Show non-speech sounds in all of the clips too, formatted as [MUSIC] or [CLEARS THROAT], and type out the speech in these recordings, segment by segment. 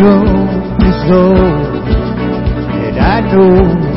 strong as Lord that I know.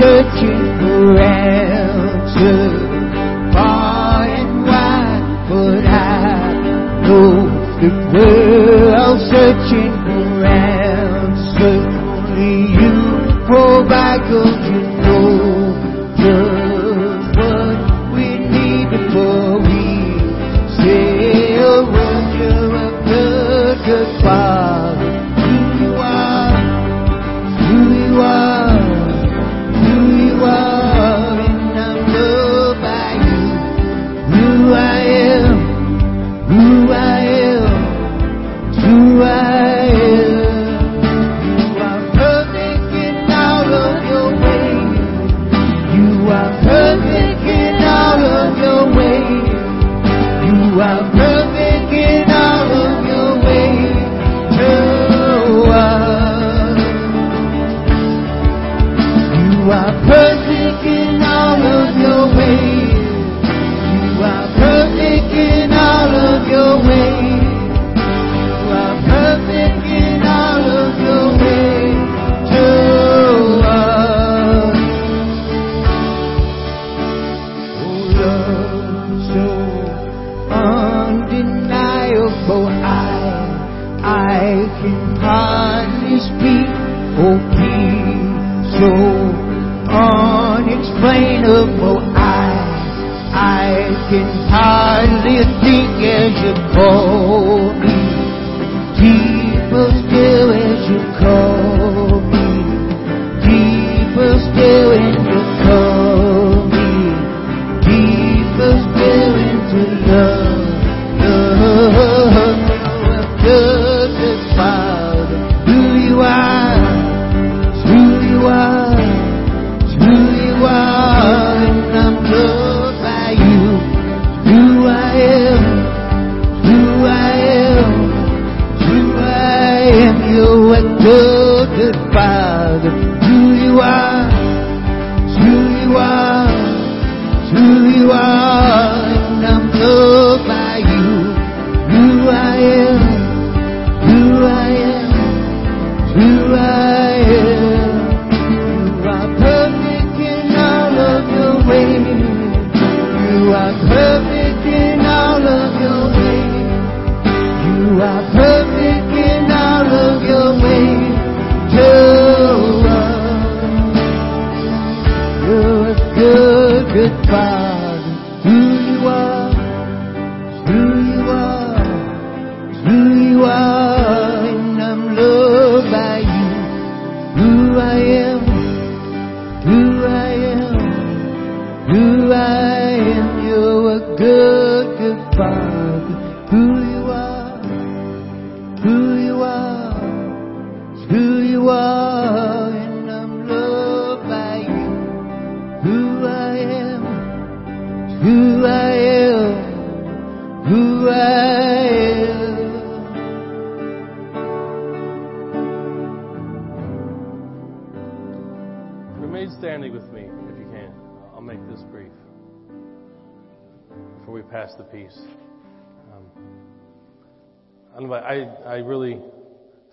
searching forever.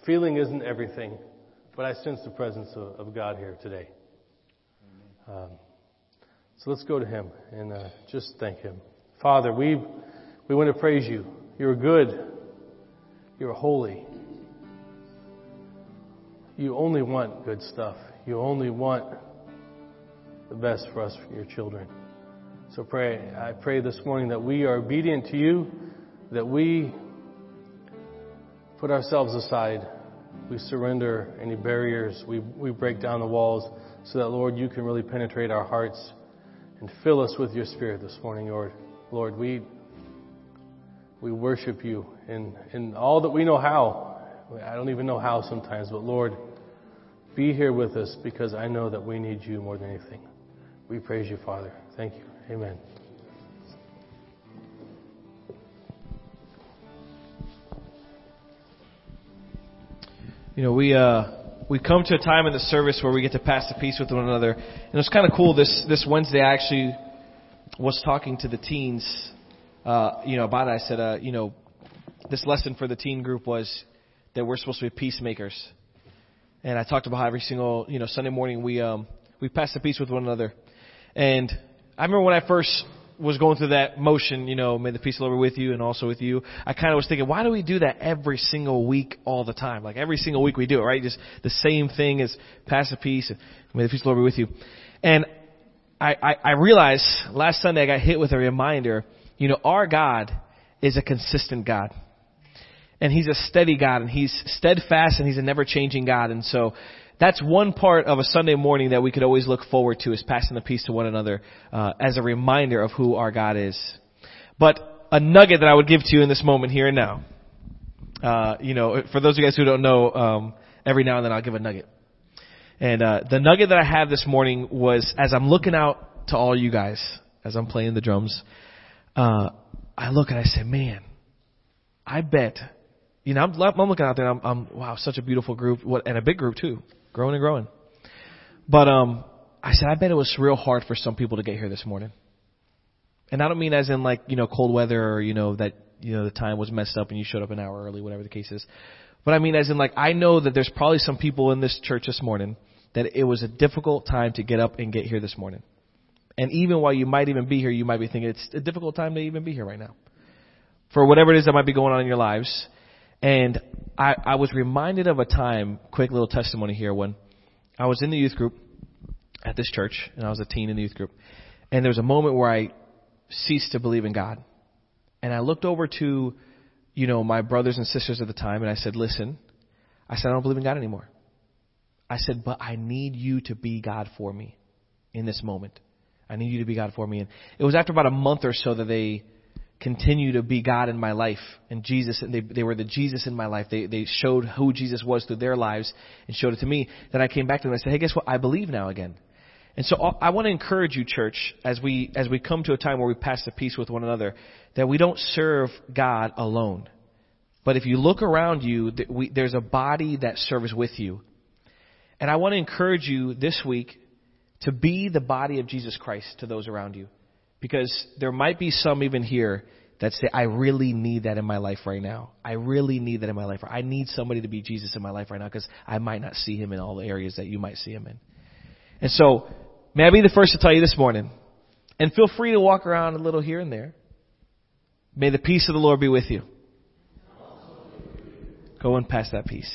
Feeling isn't everything, but I sense the presence of, of God here today. Um, so let's go to Him and uh, just thank Him. Father, we, we want to praise you. You're good. You're holy. You only want good stuff. You only want the best for us, for your children. So pray, I pray this morning that we are obedient to you, that we put ourselves aside we surrender any barriers. We, we break down the walls so that, Lord, you can really penetrate our hearts and fill us with your spirit this morning, Lord. Lord, we, we worship you in, in all that we know how. I don't even know how sometimes, but Lord, be here with us because I know that we need you more than anything. We praise you, Father. Thank you. Amen. You know, we uh, we come to a time in the service where we get to pass the peace with one another, and it's kind of cool. This this Wednesday, I actually was talking to the teens, uh, you know, about it. I said, uh, you know, this lesson for the teen group was that we're supposed to be peacemakers, and I talked about how every single you know Sunday morning we um, we pass the peace with one another, and I remember when I first was going through that motion, you know, may the peace of the Lord be with you and also with you. I kind of was thinking, why do we do that every single week all the time? Like every single week we do it, right? Just the same thing as pass the peace and may the peace of the Lord be with you. And I, I, I realized last Sunday I got hit with a reminder, you know, our God is a consistent God. And He's a steady God and He's steadfast and He's a never changing God. And so that's one part of a Sunday morning that we could always look forward to is passing the peace to one another uh, as a reminder of who our God is. But a nugget that I would give to you in this moment here and now. Uh, you know, for those of you guys who don't know, um, every now and then I'll give a nugget. And uh, the nugget that I have this morning was as I'm looking out to all you guys as I'm playing the drums, uh, I look and I say, man, I bet. You know, I'm, I'm looking out there. And I'm, I'm wow, such a beautiful group, what, and a big group too growing and growing. But um, I said, I bet it was real hard for some people to get here this morning. And I don't mean as in like you know cold weather or you know that you know the time was messed up and you showed up an hour early, whatever the case is. But I mean as in like I know that there's probably some people in this church this morning that it was a difficult time to get up and get here this morning. And even while you might even be here, you might be thinking it's a difficult time to even be here right now. For whatever it is that might be going on in your lives. And I, I was reminded of a time, quick little testimony here, when I was in the youth group at this church, and I was a teen in the youth group, and there was a moment where I ceased to believe in God. And I looked over to, you know, my brothers and sisters at the time, and I said, listen, I said, I don't believe in God anymore. I said, but I need you to be God for me in this moment. I need you to be God for me. And it was after about a month or so that they continue to be God in my life and Jesus and they they were the Jesus in my life. They they showed who Jesus was through their lives and showed it to me. That I came back to them and I said, "Hey, guess what? I believe now again." And so uh, I want to encourage you church as we as we come to a time where we pass the peace with one another that we don't serve God alone. But if you look around you, there's a body that serves with you. And I want to encourage you this week to be the body of Jesus Christ to those around you. Because there might be some even here that say, I really need that in my life right now. I really need that in my life. I need somebody to be Jesus in my life right now because I might not see him in all the areas that you might see him in. And so, may I be the first to tell you this morning, and feel free to walk around a little here and there. May the peace of the Lord be with you. Go and pass that peace.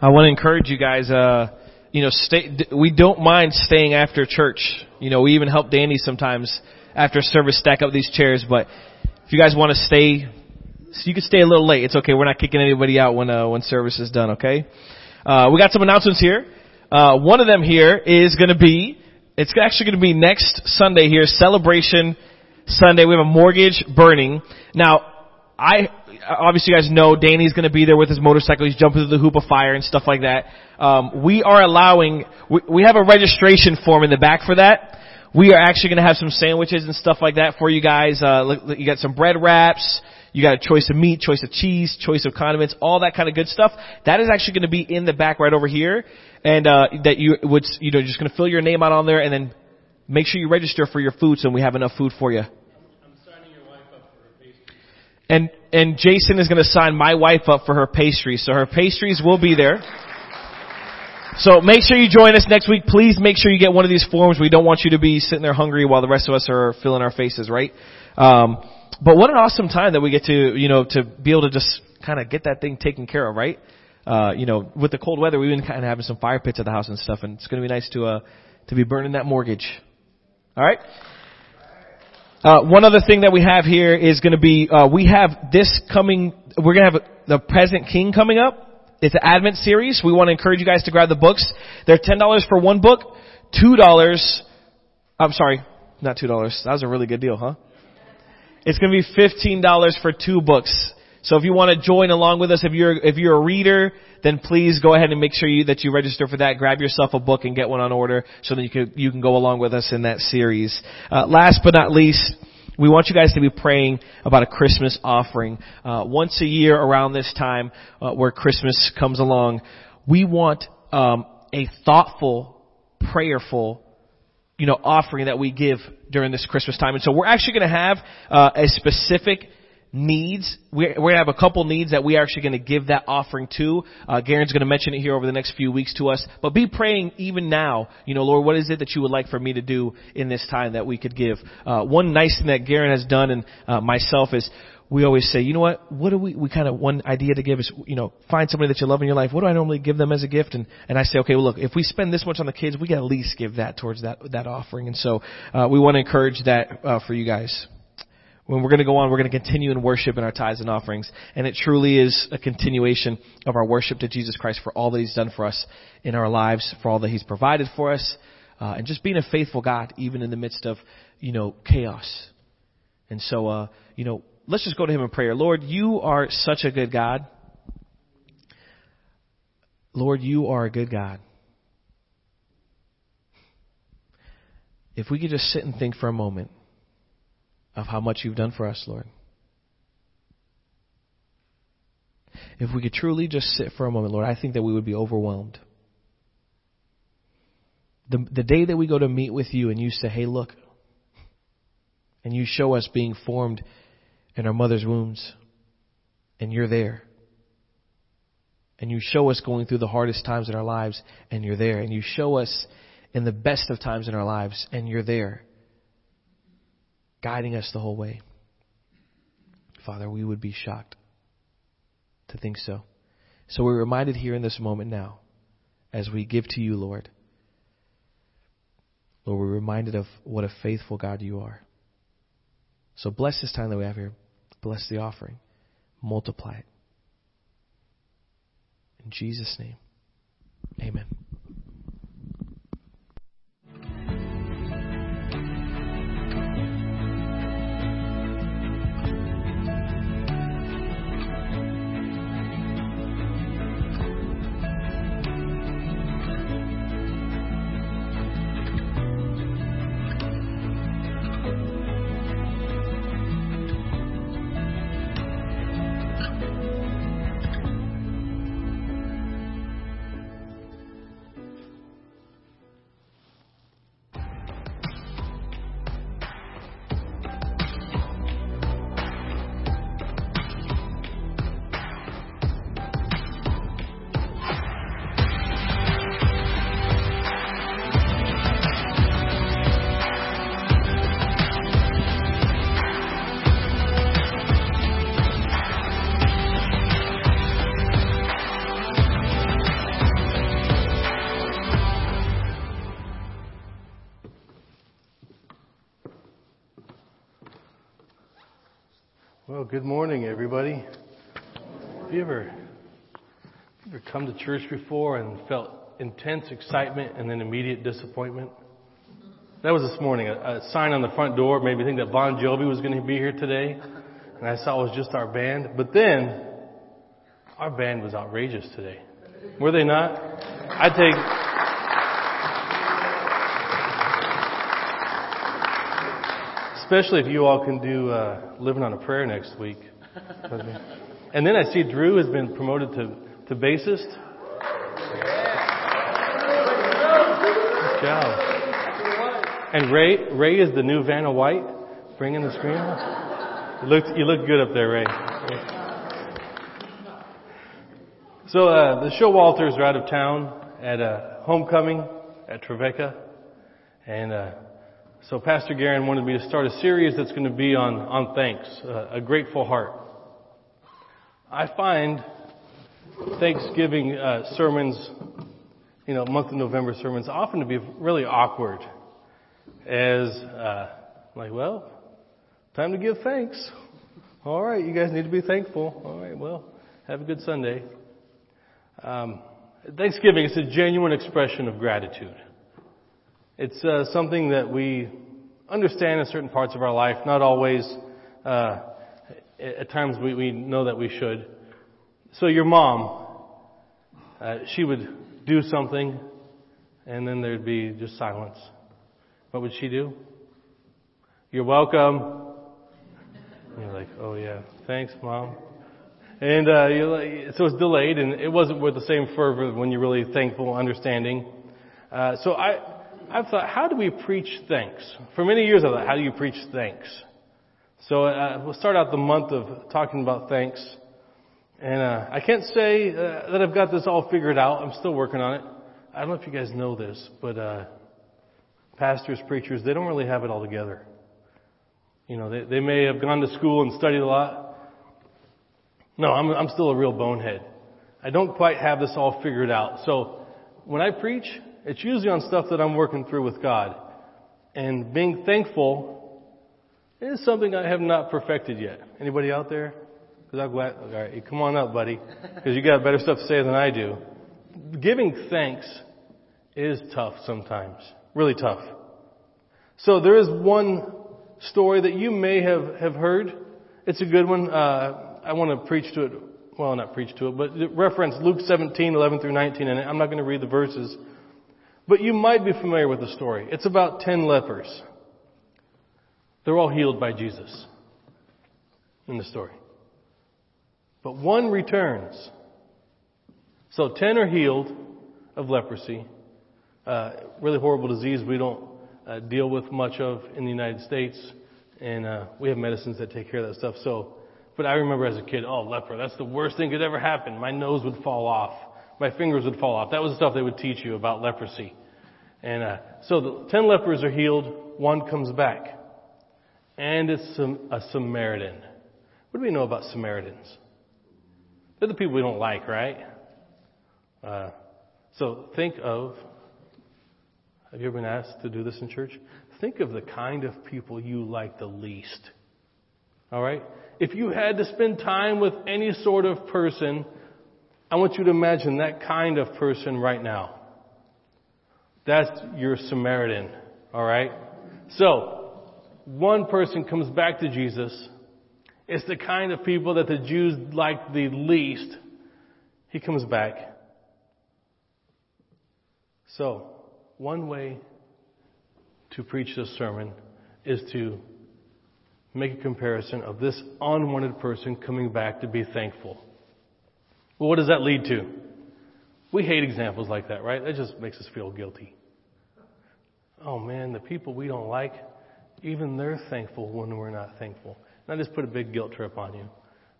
I want to encourage you guys, uh, you know, stay, we don't mind staying after church. You know, we even help Danny sometimes after service stack up these chairs, but if you guys want to stay, you can stay a little late. It's okay. We're not kicking anybody out when, uh, when service is done, okay? Uh, we got some announcements here. Uh, one of them here is gonna be, it's actually gonna be next Sunday here, Celebration Sunday. We have a mortgage burning. Now, I, obviously you guys know Danny's gonna be there with his motorcycle. He's jumping through the hoop of fire and stuff like that. Um, we are allowing, we, we have a registration form in the back for that. We are actually going to have some sandwiches and stuff like that for you guys. Uh, you got some bread wraps. You got a choice of meat, choice of cheese, choice of condiments, all that kind of good stuff. That is actually going to be in the back right over here, and uh, that you would, you know, just going to fill your name out on there, and then make sure you register for your food, so we have enough food for you. And and Jason is going to sign my wife up for her pastries, so her pastries will be there. So make sure you join us next week. Please make sure you get one of these forms. We don't want you to be sitting there hungry while the rest of us are filling our faces, right? Um, but what an awesome time that we get to, you know, to be able to just kind of get that thing taken care of, right? Uh, you know, with the cold weather, we've been kind of having some fire pits at the house and stuff, and it's going to be nice to, uh, to be burning that mortgage. All right. Uh, one other thing that we have here is going to be uh, we have this coming. We're going to have the Present King coming up. It's an Advent series. We want to encourage you guys to grab the books. They're ten dollars for one book, two dollars. I'm sorry, not two dollars. That was a really good deal, huh? It's going to be fifteen dollars for two books. So if you want to join along with us, if you're if you're a reader, then please go ahead and make sure you that you register for that. Grab yourself a book and get one on order, so that you can you can go along with us in that series. Uh, last but not least we want you guys to be praying about a Christmas offering. Uh, once a year around this time, uh, where Christmas comes along, we want um, a thoughtful, prayerful, you know, offering that we give during this Christmas time. And so we're actually going to have uh, a specific needs. We're, we're going to have a couple needs that we are actually going to give that offering to. Uh, Garen's going to mention it here over the next few weeks to us. But be praying even now. You know, Lord, what is it that you would like for me to do in this time that we could give? Uh, one nice thing that Garen has done and uh, myself is we always say, you know what, what do we, we kind of, one idea to give is, you know, find somebody that you love in your life. What do I normally give them as a gift? And, and I say, okay, well look, if we spend this much on the kids, we can at least give that towards that, that offering. And so, uh, we want to encourage that, uh, for you guys when we're going to go on, we're going to continue in worship in our tithes and offerings. And it truly is a continuation of our worship to Jesus Christ for all that He's done for us in our lives, for all that He's provided for us, uh, and just being a faithful God even in the midst of, you know, chaos. And so, uh, you know, let's just go to Him in prayer. Lord, you are such a good God. Lord, you are a good God. If we could just sit and think for a moment of how much you've done for us, Lord. If we could truly just sit for a moment, Lord, I think that we would be overwhelmed. The, the day that we go to meet with you and you say, hey, look, and you show us being formed in our mother's wombs, and you're there. And you show us going through the hardest times in our lives, and you're there. And you show us in the best of times in our lives, and you're there guiding us the whole way. Father, we would be shocked to think so. So we're reminded here in this moment now, as we give to you, Lord. Lord, we're reminded of what a faithful God you are. So bless this time that we have here. Bless the offering. Multiply it. In Jesus' name, amen. Come to church before and felt intense excitement and then immediate disappointment? That was this morning. A, a sign on the front door made me think that Bon Jovi was going to be here today, and I saw it was just our band. But then, our band was outrageous today. Were they not? I take. Especially if you all can do uh, living on a prayer next week. [LAUGHS] And then I see Drew has been promoted to, to bassist. Good job. And Ray, Ray is the new Vanna White, bringing the screen. You look, you good up there, Ray. So uh, the Showalters are out of town at a homecoming at Trevecca, and uh, so Pastor Garen wanted me to start a series that's going to be on on thanks, uh, a grateful heart. I find Thanksgiving uh, sermons, you know, month of November sermons, often to be really awkward. As uh, like, well, time to give thanks. All right, you guys need to be thankful. All right, well, have a good Sunday. Um, Thanksgiving is a genuine expression of gratitude. It's uh, something that we understand in certain parts of our life, not always. Uh, at times we, we know that we should. So your mom, uh, she would do something, and then there'd be just silence. What would she do? You're welcome. And you're like, oh yeah, thanks, mom. And uh, you're like, so it's delayed, and it wasn't with the same fervor when you're really thankful, understanding. Uh, so I, I've thought, how do we preach thanks? For many years I thought, how do you preach thanks? So uh, we'll start out the month of talking about thanks. And uh, I can't say uh, that I've got this all figured out. I'm still working on it. I don't know if you guys know this, but uh, pastors, preachers, they don't really have it all together. You know, they, they may have gone to school and studied a lot. No, I'm, I'm still a real bonehead. I don't quite have this all figured out. So when I preach, it's usually on stuff that I'm working through with God. And being thankful is something I have not perfected yet. Anybody out there? Because I'm glad. All right, come on up, buddy, because you got better stuff to say than I do. Giving thanks is tough sometimes, really tough. So there is one story that you may have have heard. It's a good one. Uh, I want to preach to it. Well, not preach to it, but reference Luke 17, 11 through 19 and I'm not going to read the verses. But you might be familiar with the story. It's about 10 lepers. They're all healed by Jesus in the story. But one returns. So 10 are healed of leprosy. Uh, really horrible disease we don't uh, deal with much of in the United States. And uh, we have medicines that take care of that stuff. So, but I remember as a kid, oh, leper, that's the worst thing could ever happen. My nose would fall off. My fingers would fall off. That was the stuff they would teach you about leprosy. And uh, so the ten lepers are healed. One comes back and it's a Samaritan. What do we know about Samaritans? They're the people we don't like, right? Uh, so think of, have you ever been asked to do this in church? Think of the kind of people you like the least. Alright? If you had to spend time with any sort of person, I want you to imagine that kind of person right now. That's your Samaritan. Alright? So, one person comes back to Jesus. It's the kind of people that the Jews like the least. He comes back. So, one way to preach this sermon is to make a comparison of this unwanted person coming back to be thankful. Well, what does that lead to? We hate examples like that, right? That just makes us feel guilty. Oh man, the people we don't like, even they're thankful when we're not thankful. And I just put a big guilt trip on you.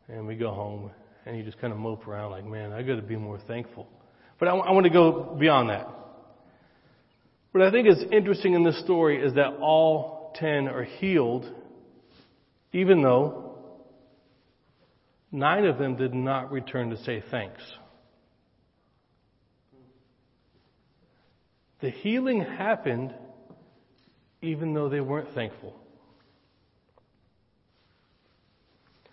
And we go home and you just kind of mope around like, man, I got to be more thankful. But I, I want to go beyond that. What I think is interesting in this story is that all ten are healed, even though nine of them did not return to say thanks. The healing happened even though they weren't thankful.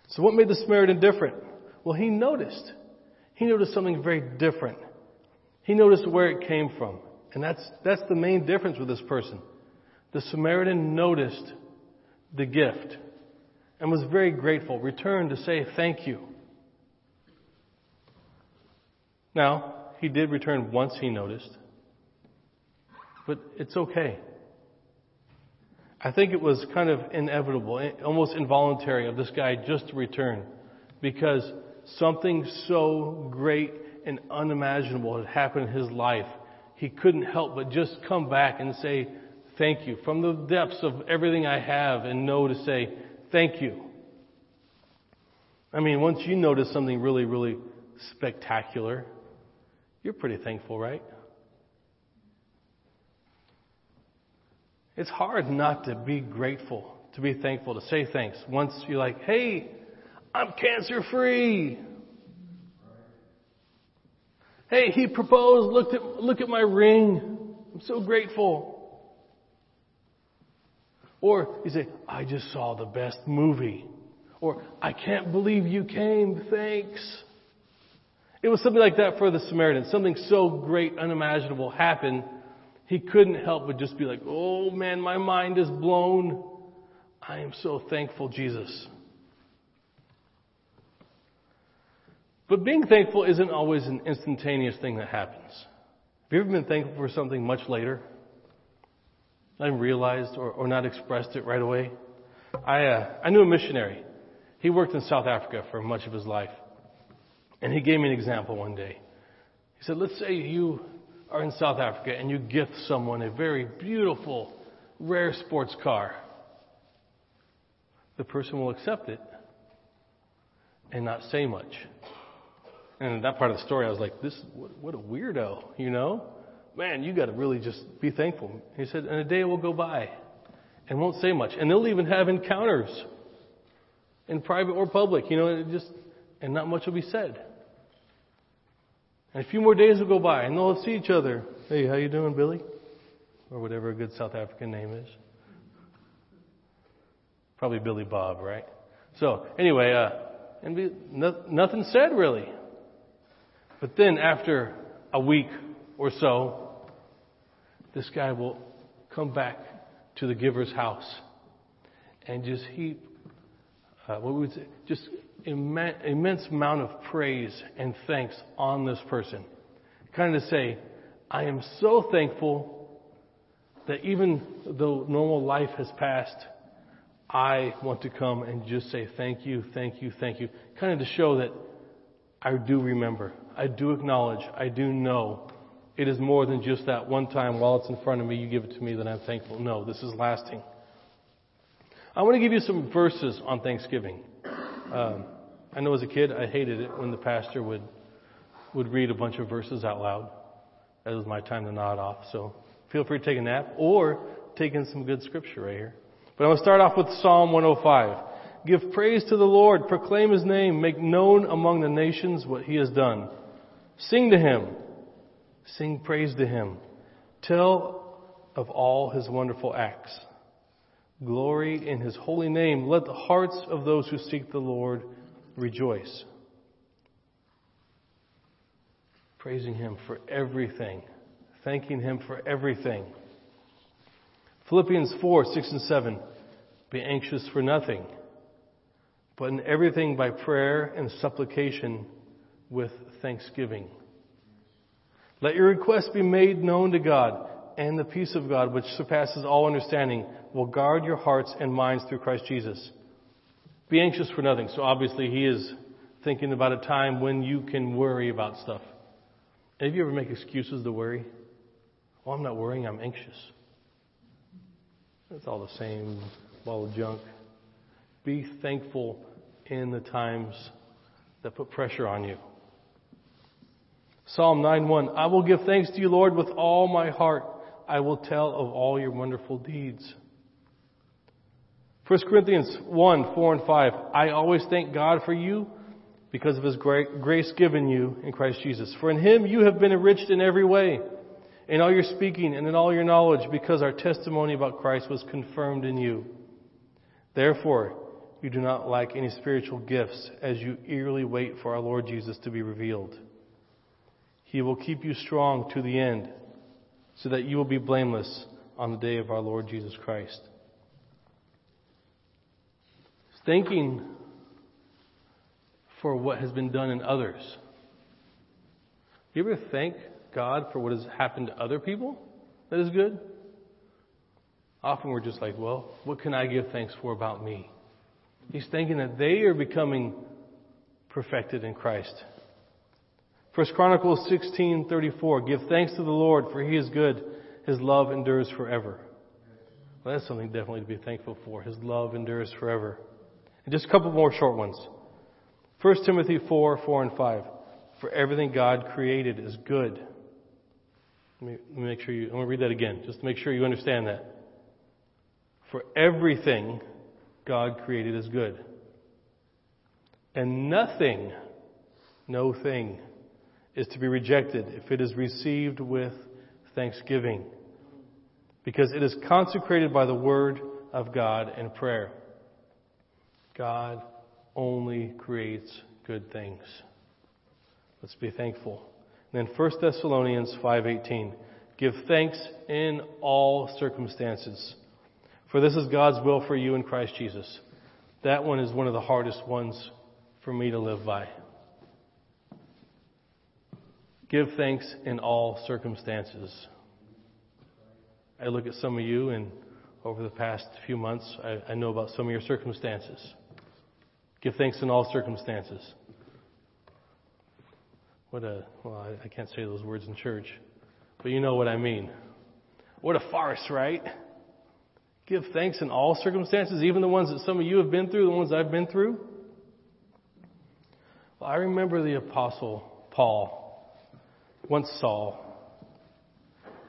So what made the Samaritan different? Well, he noticed. He noticed something very different. He noticed where it came from. And that's, that's the main difference with this person. The Samaritan noticed the gift and was very grateful, returned to say thank you. Now, he did return once, he noticed. But it's okay. I think it was kind of inevitable, almost involuntary of this guy just to return because something so great and unimaginable had happened in his life. He couldn't help but just come back and say, Thank you. From the depths of everything I have and know to say, Thank you. I mean, once you notice something really, really spectacular, you're pretty thankful, right? It's hard not to be grateful, to be thankful, to say thanks. Once you're like, hey, I'm cancer free. Hey, he proposed. Look at, look at my ring. I'm so grateful. Or you say, I just saw the best movie. Or, I can't believe you came. Thanks. It was something like that for the Samaritan. Something so great, unimaginable happened. He couldn't help but just be like, oh man, my mind is blown. I am so thankful, Jesus. But being thankful isn't always an instantaneous thing that happens. Have you ever been thankful for something much later? Not realized or, or not expressed it right away? I, uh, I knew a missionary. He worked in South Africa for much of his life. And he gave me an example one day. He said, let's say you are in South Africa and you gift someone a very beautiful, rare sports car. The person will accept it and not say much. And that part of the story, I was like, this, what, what a weirdo, you know? Man, you gotta really just be thankful. He said, and a day will go by and won't say much. And they'll even have encounters in private or public, you know, just, and not much will be said. And a few more days will go by and they'll see each other. Hey, how you doing, Billy? Or whatever a good South African name is. Probably Billy Bob, right? So, anyway, uh, and be, no, nothing said really. But then after a week or so, this guy will come back to the giver's house and just heap, uh, what would say, just immense, amount of praise and thanks on this person. Kind of say, I am so thankful that even though normal life has passed, I want to come and just say thank you, thank you, thank you. Kind of to show that I do remember. I do acknowledge. I do know. It is more than just that one time while it's in front of me, you give it to me, that I'm thankful. No, this is lasting. I want to give you some verses on Thanksgiving. Um, I know as a kid, I hated it when the pastor would would read a bunch of verses out loud. That was my time to nod off. So feel free to take a nap or take in some good scripture right here. But I'm going to start off with Psalm 105. Give praise to the Lord, proclaim his name, make known among the nations what he has done. Sing to him, sing praise to him. Tell of all his wonderful acts. Glory in his holy name. Let the hearts of those who seek the Lord rejoice. Praising him for everything, thanking him for everything. Philippians 4 6 and 7. Be anxious for nothing but in everything by prayer and supplication with thanksgiving. Let your requests be made known to God, and the peace of God, which surpasses all understanding, will guard your hearts and minds through Christ Jesus. Be anxious for nothing. So obviously, he is thinking about a time when you can worry about stuff. Have you ever make excuses to worry? Well, I'm not worrying, I'm anxious. It's all the same ball of junk. Be thankful in the times that put pressure on you. Psalm 9:1 I will give thanks to you, Lord, with all my heart. I will tell of all your wonderful deeds. 1 Corinthians 1, 4 and 5. I always thank God for you because of his grace given you in Christ Jesus. For in him you have been enriched in every way, in all your speaking and in all your knowledge, because our testimony about Christ was confirmed in you. Therefore, you do not lack any spiritual gifts as you eagerly wait for our Lord Jesus to be revealed. He will keep you strong to the end so that you will be blameless on the day of our Lord Jesus Christ. Thanking for what has been done in others. You ever thank God for what has happened to other people that is good? Often we're just like, well, what can I give thanks for about me? He's thinking that they are becoming perfected in Christ. First Chronicles 16:34 Give thanks to the Lord for he is good his love endures forever. Well, that's something definitely to be thankful for. His love endures forever. And just a couple more short ones. 1 Timothy 4, 4 and 5. For everything God created is good. Let me, let me make sure you, I'm going to read that again, just to make sure you understand that. For everything God created is good. And nothing, no thing, is to be rejected if it is received with thanksgiving, because it is consecrated by the word of God and prayer. God only creates good things. Let's be thankful. And then 1 Thessalonians 5:18, give thanks in all circumstances, for this is God's will for you in Christ Jesus. That one is one of the hardest ones for me to live by. Give thanks in all circumstances. I look at some of you, and over the past few months, I, I know about some of your circumstances. Give thanks in all circumstances. What a, well, I, I can't say those words in church, but you know what I mean. What a farce, right? Give thanks in all circumstances, even the ones that some of you have been through, the ones I've been through. Well, I remember the Apostle Paul once saw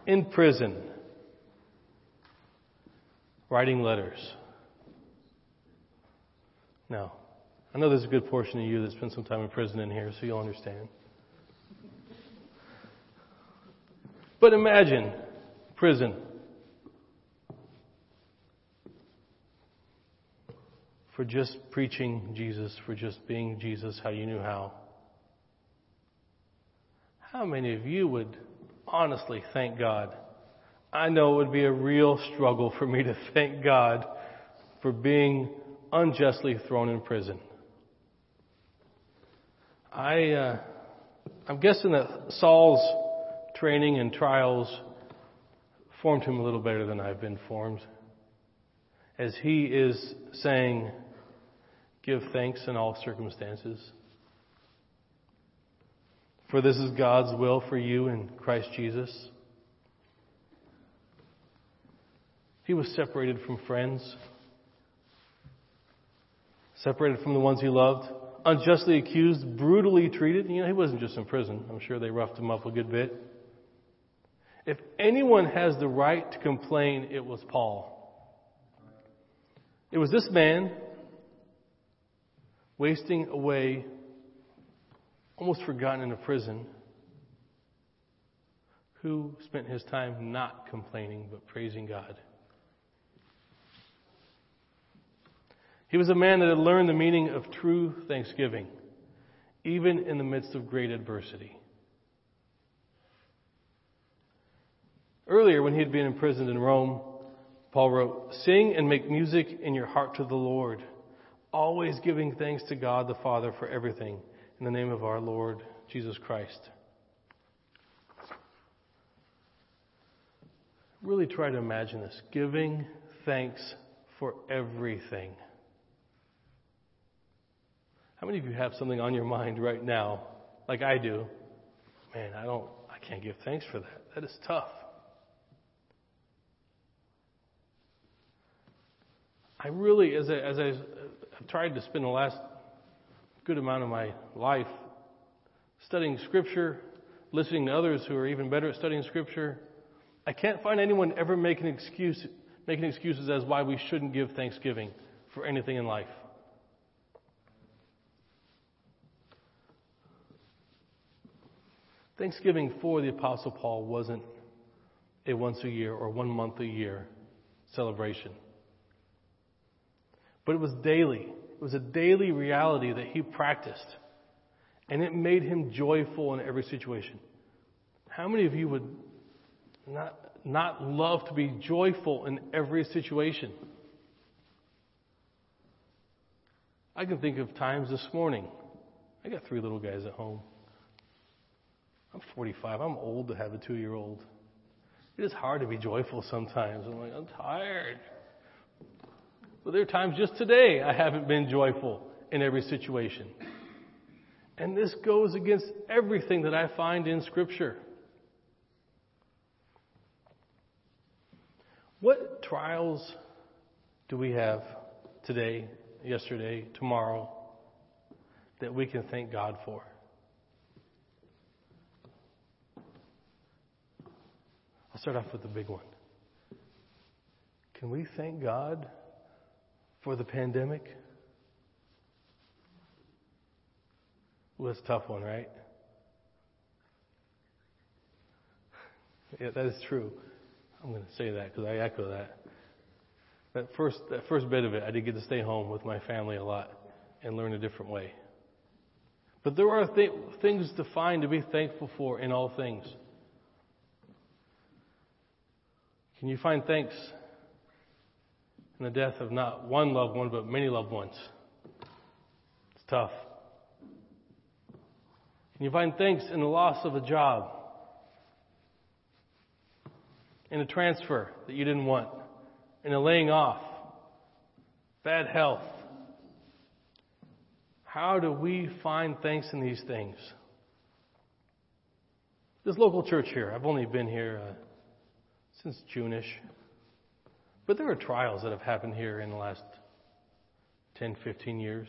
in prison writing letters. Now, I know there's a good portion of you that spent some time in prison in here, so you'll understand. But imagine prison. For just preaching Jesus, for just being Jesus how you knew how. How many of you would honestly thank God? I know it would be a real struggle for me to thank God for being unjustly thrown in prison. I, uh, I'm guessing that Saul's training and trials formed him a little better than I've been formed. As he is saying, give thanks in all circumstances. For this is God's will for you in Christ Jesus. He was separated from friends, separated from the ones he loved, unjustly accused, brutally treated. You know, he wasn't just in prison. I'm sure they roughed him up a good bit. If anyone has the right to complain, it was Paul. It was this man wasting away almost forgotten in a prison, who spent his time not complaining but praising God. He was a man that had learned the meaning of true thanksgiving, even in the midst of great adversity. Earlier, when he had been imprisoned in Rome, Paul wrote, Sing and make music in your heart to the Lord, always giving thanks to God the Father for everything in the name of our Lord Jesus Christ. Really try to imagine this giving thanks for everything. How many of you have something on your mind right now, like I do? Man, I don't, I can't give thanks for that. That is tough. I really, as I, as I, I've tried to spend the last good amount of my life studying Scripture, listening to others who are even better at studying Scripture. I can't find anyone ever making excuse, making excuses as why we shouldn't give thanksgiving for anything in life. Thanksgiving for the Apostle Paul wasn't a once a year or one month a year celebration. But it was daily it was a daily reality that he practiced. And it made him joyful in every situation. How many of you would not, not love to be joyful in every situation? I can think of times this morning. I got three little guys at home. I'm 45. I'm old to have a two year old. It is hard to be joyful sometimes. I'm like, I'm tired. But there are times just today I haven't been joyful in every situation. And this goes against everything that I find in Scripture. What trials do we have today, yesterday, tomorrow that we can thank God for? I'll start off with the big one. Can we thank God for the pandemic? Well, it's a tough one, right? Yeah, that is true. I'm going to say that because I echo that. That first, that first bit of it, I did get to stay home with my family a lot and learn a different way. But there are th- things to find to be thankful for in all things. Can you find thanks in the death of not one loved one, but many loved ones? It's tough. Can you find thanks in the loss of a job? In a transfer that you didn't want? In a laying off? Bad health? How do we find thanks in these things? This local church here, I've only been here uh, since June-ish. But there are trials that have happened here in the last 10, 15 years.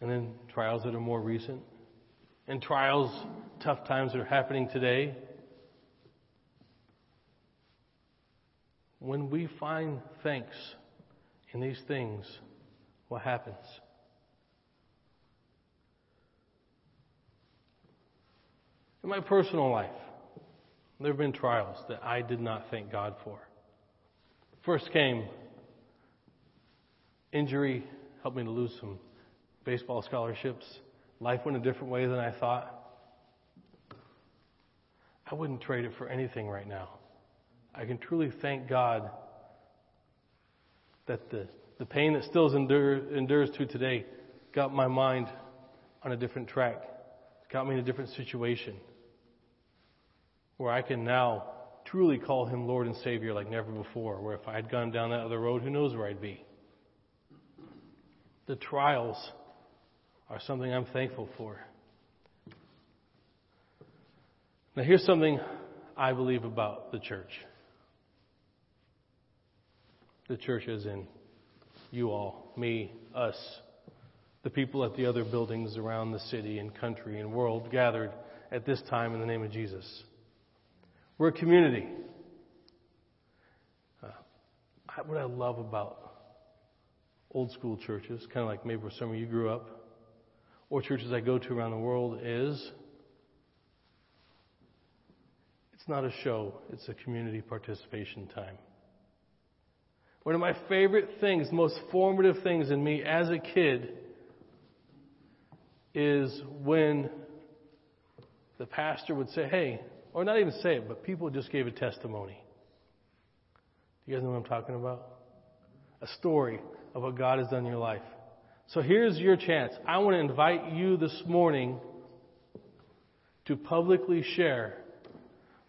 And then trials that are more recent. And trials, tough times that are happening today. When we find thanks in these things, what happens? In my personal life, there have been trials that I did not thank God for. First came injury, helped me to lose some baseball scholarships. Life went a different way than I thought. I wouldn't trade it for anything right now. I can truly thank God that the, the pain that still endure, endures to today got my mind on a different track, got me in a different situation where I can now truly call him Lord and Savior like never before. Where if I had gone down that other road, who knows where I'd be. The trials are something I'm thankful for. Now, here's something I believe about the church. The church is in you all, me, us, the people at the other buildings around the city and country and world gathered at this time in the name of Jesus. We're a community. Uh, what I love about old school churches, kind of like maybe where some of you grew up, or churches I go to around the world, is it's not a show, it's a community participation time. One of my favorite things, most formative things in me as a kid, is when the pastor would say, Hey, or not even say it, but people just gave a testimony. Do you guys know what I'm talking about? A story of what God has done in your life. So here's your chance. I want to invite you this morning to publicly share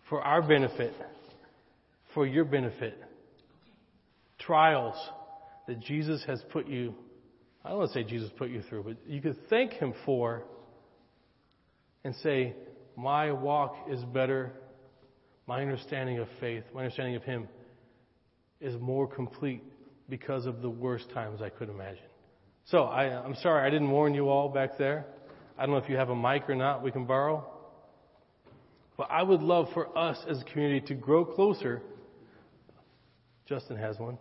for our benefit, for your benefit, trials that Jesus has put you, I don't want to say Jesus put you through, but you could thank Him for and say, my walk is better. My understanding of faith, my understanding of Him is more complete because of the worst times I could imagine. So I, I'm sorry I didn't warn you all back there. I don't know if you have a mic or not we can borrow. But I would love for us as a community to grow closer. Justin has one.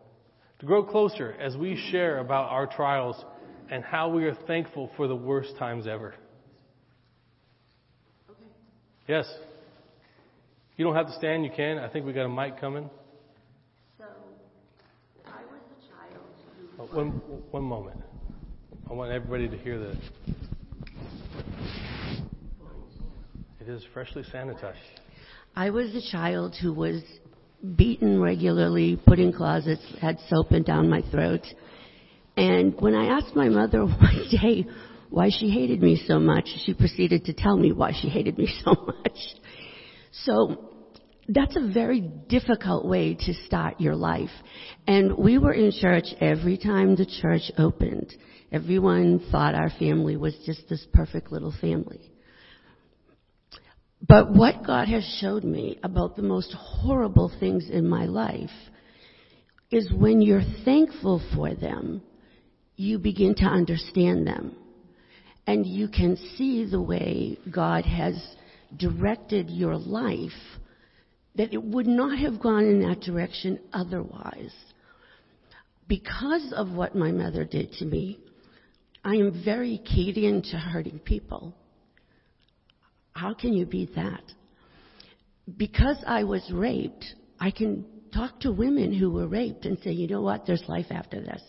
To grow closer as we share about our trials and how we are thankful for the worst times ever. Yes. You don't have to stand, you can. I think we got a mic coming. So, I was a child who Oh. one, one moment. I want everybody to hear this. It is freshly sanitized. I was a child who was beaten regularly, put in closets, had soap and down my throat. And when I asked my mother [LAUGHS] one day why she hated me so much, she proceeded to tell me why she hated me [LAUGHS] so much. So that's a very difficult way to start your life. And we were in church every time the church opened. Everyone thought our family was just this perfect little family. But what God has showed me about the most horrible things in my life is when you're thankful for them, you begin to understand them. And you can see the way God has directed your life that it would not have gone in that direction otherwise. Because of what my mother did to me, I am very keyed into hurting people. How can you beat that? Because I was raped, I can talk to women who were raped and say, you know what, there's life after this.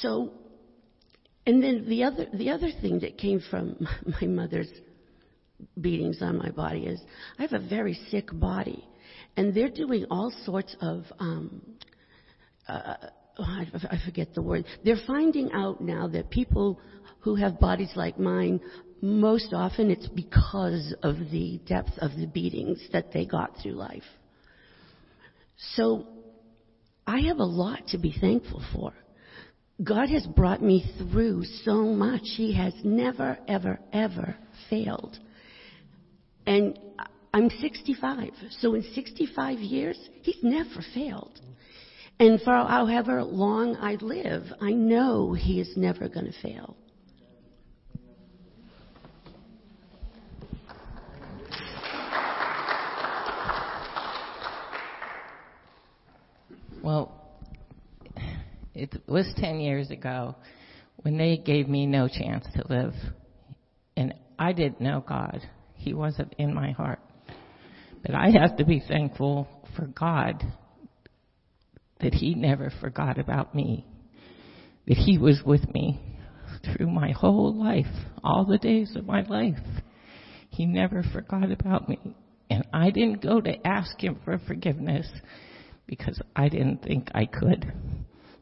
So, and then the other, the other thing that came from [LAUGHS] my mother's beatings on my body is I have a very sick body. And they're doing all sorts of, um, uh, oh, I, I forget the word. They're finding out now that people who have bodies like mine, most often it's because of the depth of the beatings that they got through life. So I have a lot to be thankful for. God has brought me through so much. He has never, ever, ever failed. And I'm 65. So in 65 years, He's never failed. And for however long I live, I know He is never going to fail. Well, it was 10 years ago when they gave me no chance to live. And I didn't know God. He wasn't in my heart. But I have to be thankful for God that He never forgot about me. That He was with me through my whole life, all the days of my life. He never forgot about me. And I didn't go to ask Him for forgiveness because I didn't think I could.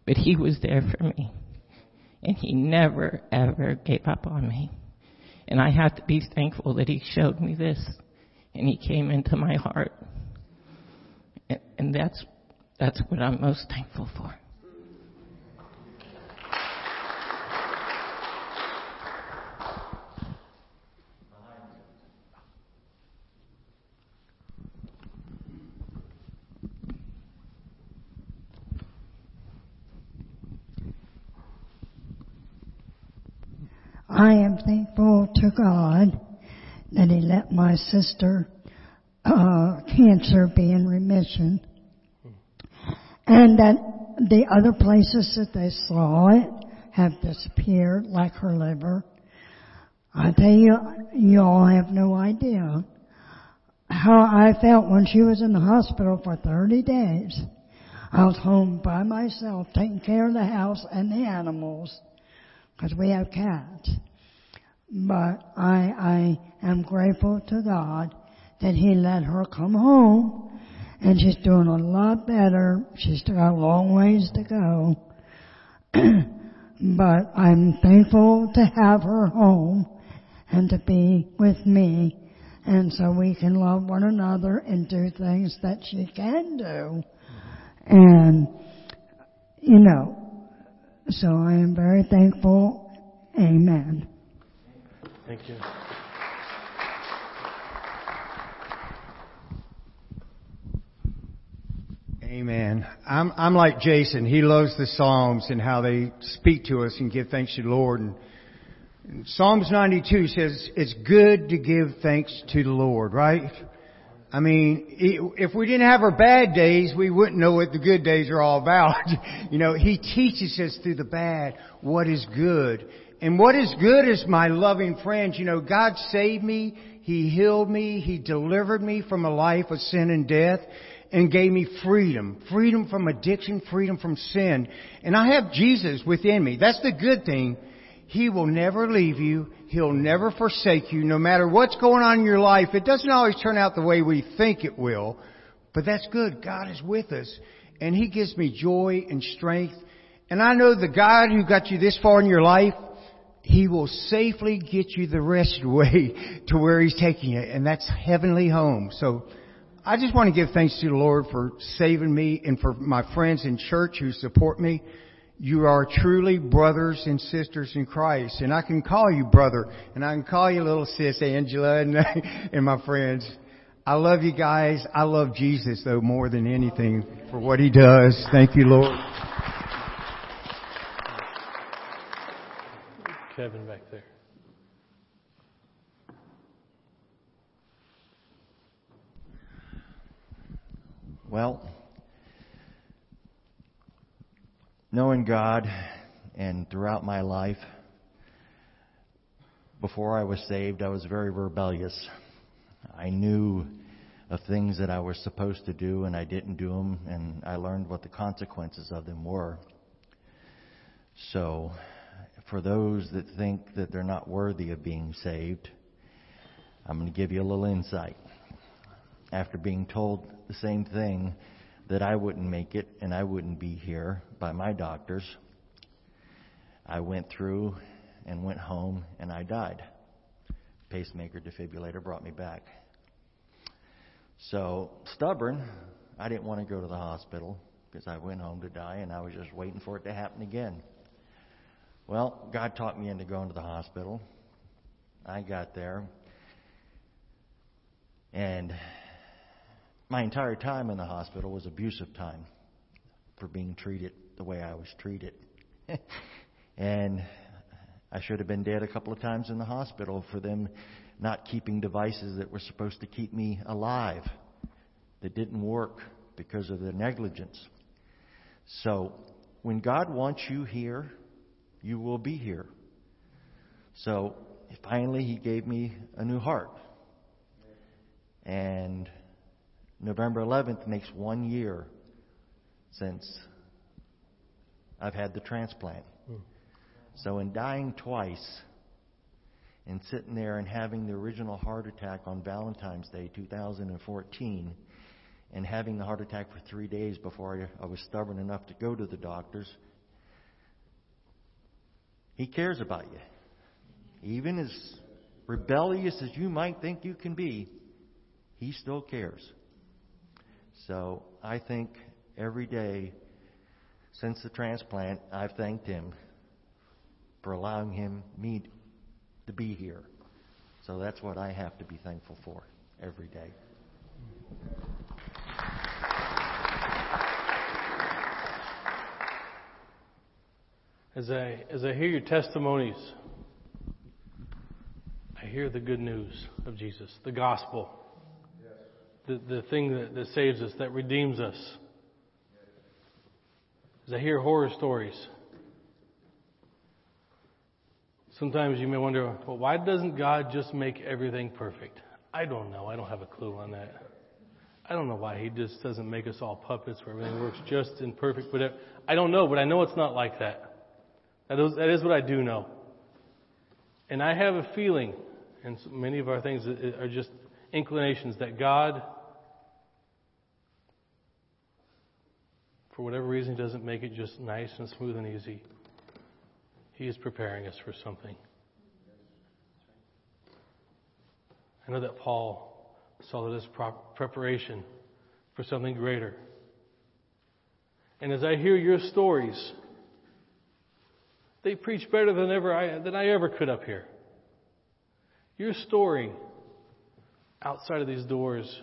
But He was there for me. And He never, ever gave up on me. And I have to be thankful that He showed me this. And He came into my heart. And, and that's, that's what I'm most thankful for. I am thankful God that He let my sister uh, cancer be in remission, and that the other places that they saw it have disappeared, like her liver. I tell you, you all have no idea how I felt when she was in the hospital for 30 days. I was home by myself, taking care of the house and the animals, because we have cats. But I, I am grateful to God that He let her come home and she's doing a lot better. She's still got a long ways to go. [CLEARS THROAT] but I'm thankful to have her home and to be with me and so we can love one another and do things that she can do. And, you know, so I am very thankful. Amen. Thank you. Amen. I'm, I'm like Jason. He loves the Psalms and how they speak to us and give thanks to the Lord. And, and Psalms 92 says it's good to give thanks to the Lord, right? I mean, if we didn't have our bad days, we wouldn't know what the good days are all about. [LAUGHS] you know, He teaches us through the bad what is good. And what is good is my loving friends. You know, God saved me. He healed me. He delivered me from a life of sin and death. and gave me freedom. Freedom from addiction, freedom from sin. And I have Jesus within me. That's the good thing. He will never leave you. He'll never forsake you. No matter what's going on in your life, it doesn't always turn out the way we think it will. But that's good. God is with us. And He gives me joy and strength. And I know the God who got you this far in your life, He will safely get you the rest of the way [LAUGHS] to where He's taking you. And that's heavenly home. So, I just want to give thanks to the Lord for saving me and for my friends in church who support me. You are truly brothers and sisters in Christ. And I can call you brother. And I can call you little sis Angela and, [LAUGHS] and my friends. I love you guys. I love Jesus though more than anything for what he does. Thank you, Lord. Kevin back there. Well, knowing God and throughout my life, before I was saved, I was very rebellious. I knew of things that I was supposed to do and I didn't do them, and I learned what the consequences of them were. So, for those that think that they're not worthy of being saved, I'm going to give you a little insight. After being told the same thing that I wouldn't make it and I wouldn't be here by my doctors. I went through and went home and I died. Pacemaker defibrillator brought me back. So, stubborn, I didn't want to go to the hospital because I went home to die and I was just waiting for it to happen again. Well, God taught me into going to the hospital. I got there and my entire time in the hospital was abusive time for being treated the way I was treated. [LAUGHS] and I should have been dead a couple of times in the hospital for them not keeping devices that were supposed to keep me alive that didn't work because of their negligence. So, when God wants you here, you will be here. So, finally, He gave me a new heart. And November 11th makes one year since I've had the transplant. Hmm. So, in dying twice and sitting there and having the original heart attack on Valentine's Day 2014 and having the heart attack for three days before I, I was stubborn enough to go to the doctors, he cares about you. Even as rebellious as you might think you can be, he still cares. So I think every day since the transplant, I've thanked him for allowing him me to be here. So that's what I have to be thankful for every day. As I as I hear your testimonies, I hear the good news of Jesus, the gospel the, the thing that, that saves us, that redeems us. As I hear horror stories, sometimes you may wonder, well, why doesn't God just make everything perfect? I don't know. I don't have a clue on that. I don't know why He just doesn't make us all puppets where everything works just in perfect. But I don't know, but I know it's not like that. That is, what I do know. And I have a feeling, and many of our things uh, are just inclinations, that God for whatever reason, doesn't make it just nice and smooth and easy. He is preparing us for something. I know that Paul saw that as preparation for something greater. And as I hear your stories, they preach better than ever I, than I ever could up here. Your story outside of these doors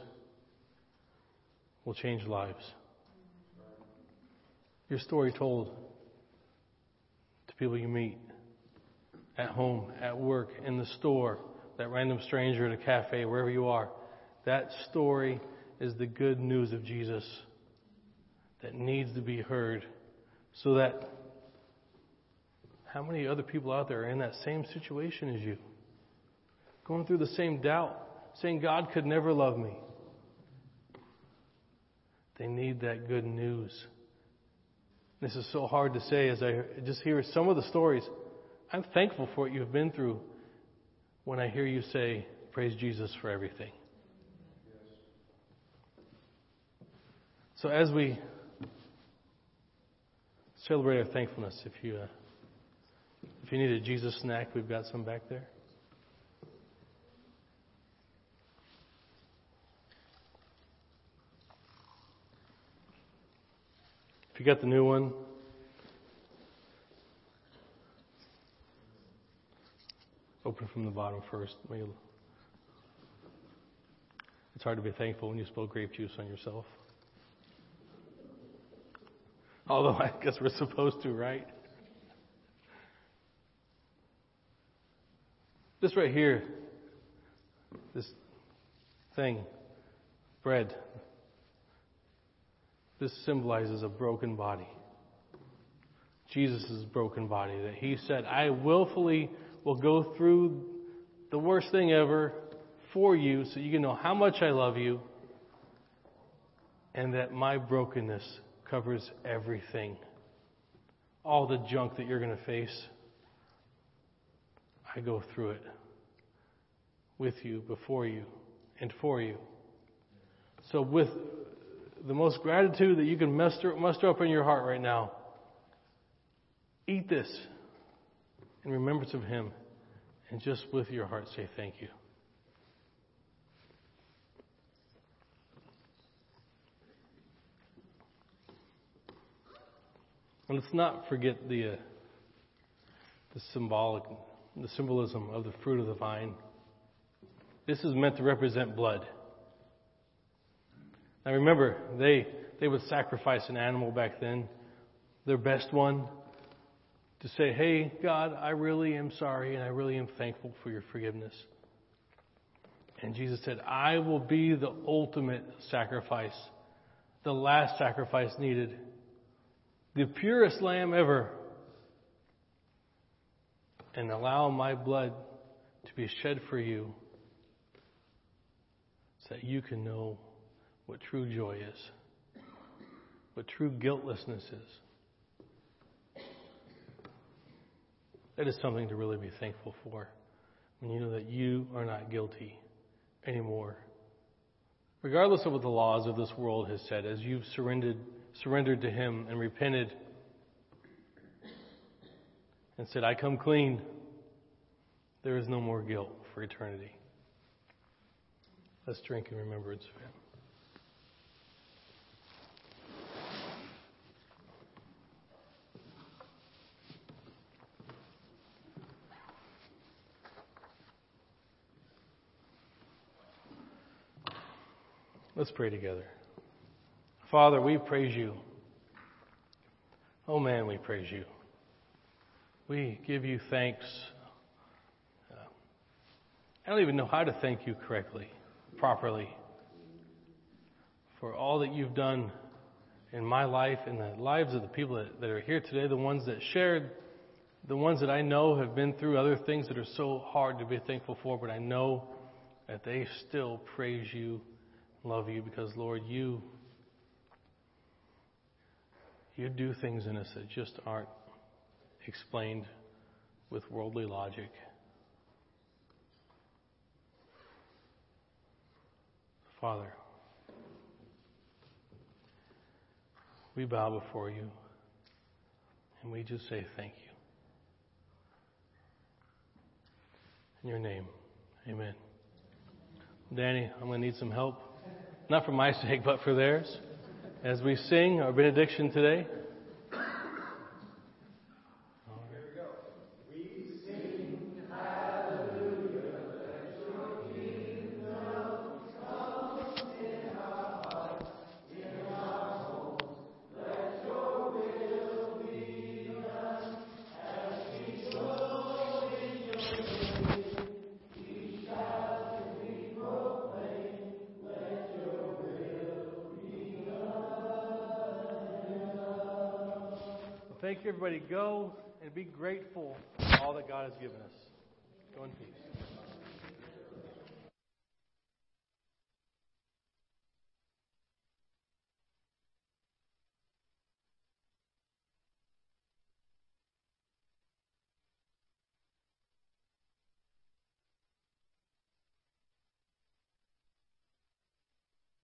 will change lives. Your story told to people you meet at home, at work, in the store, that random stranger at a cafe, wherever you are. That story is the good news of Jesus that needs to be heard so that how many other people out there are in that same situation as you? Going through the same doubt, saying God could never love me. They need that good news. This is so hard to say as I just hear some of the stories. I'm thankful for what you've been through when I hear you say, Praise Jesus for everything. So as we celebrate our thankfulness, if you uh, if you need a Jesus snack, we've got some back there. If you got the new one, open from the bottom first. It's hard to be thankful when you spill grape juice on yourself. Although I guess we're supposed to, right? This right here, this thing, bread, this symbolizes a broken body. Jesus' broken body that he said, I willfully will go through the worst thing ever for you so you can know how much I love you and that my brokenness covers everything. All the junk that you're going to face, I go through it with you, before you, and for you. So, with the most gratitude that you can muster, muster up in your heart right now, eat this in remembrance of Him, and just with your heart say thank you. And let's not forget the, uh, the symbolic, the symbolism of the fruit of the vine. This is meant to represent blood. Now remember, they, they would sacrifice an animal back then, their best one, to say, hey, God, I really am sorry and I really am thankful for your forgiveness. And Jesus said, I will be the ultimate sacrifice, the last sacrifice needed the purest lamb ever, and allow my blood to be shed for you so that you can know what true joy is, what true guiltlessness is. That is something to really be thankful for when you know that you are not guilty anymore. Regardless of what the laws of this world has said, as you've surrendered surrendered to Him and repented and said, I come clean, there is no more guilt for eternity. Let's drink in remembrance of Him. Let's pray together. Father, we praise you. Oh man, we praise you. We give you thanks. I don't even know how to thank you correctly, properly, for all that you've done in my life and the lives of the people that, that are here today, the ones that shared, the ones that I know have been through other things that are so hard to be thankful for, but I know that they still praise you, love you, because, Lord, you you do things in us that just aren't explained with worldly logic. Father, we bow before you and we just say thank you. In your name, amen. Danny, I'm going to need some help. Not for my [LAUGHS] sake, but for theirs as we sing our benediction today.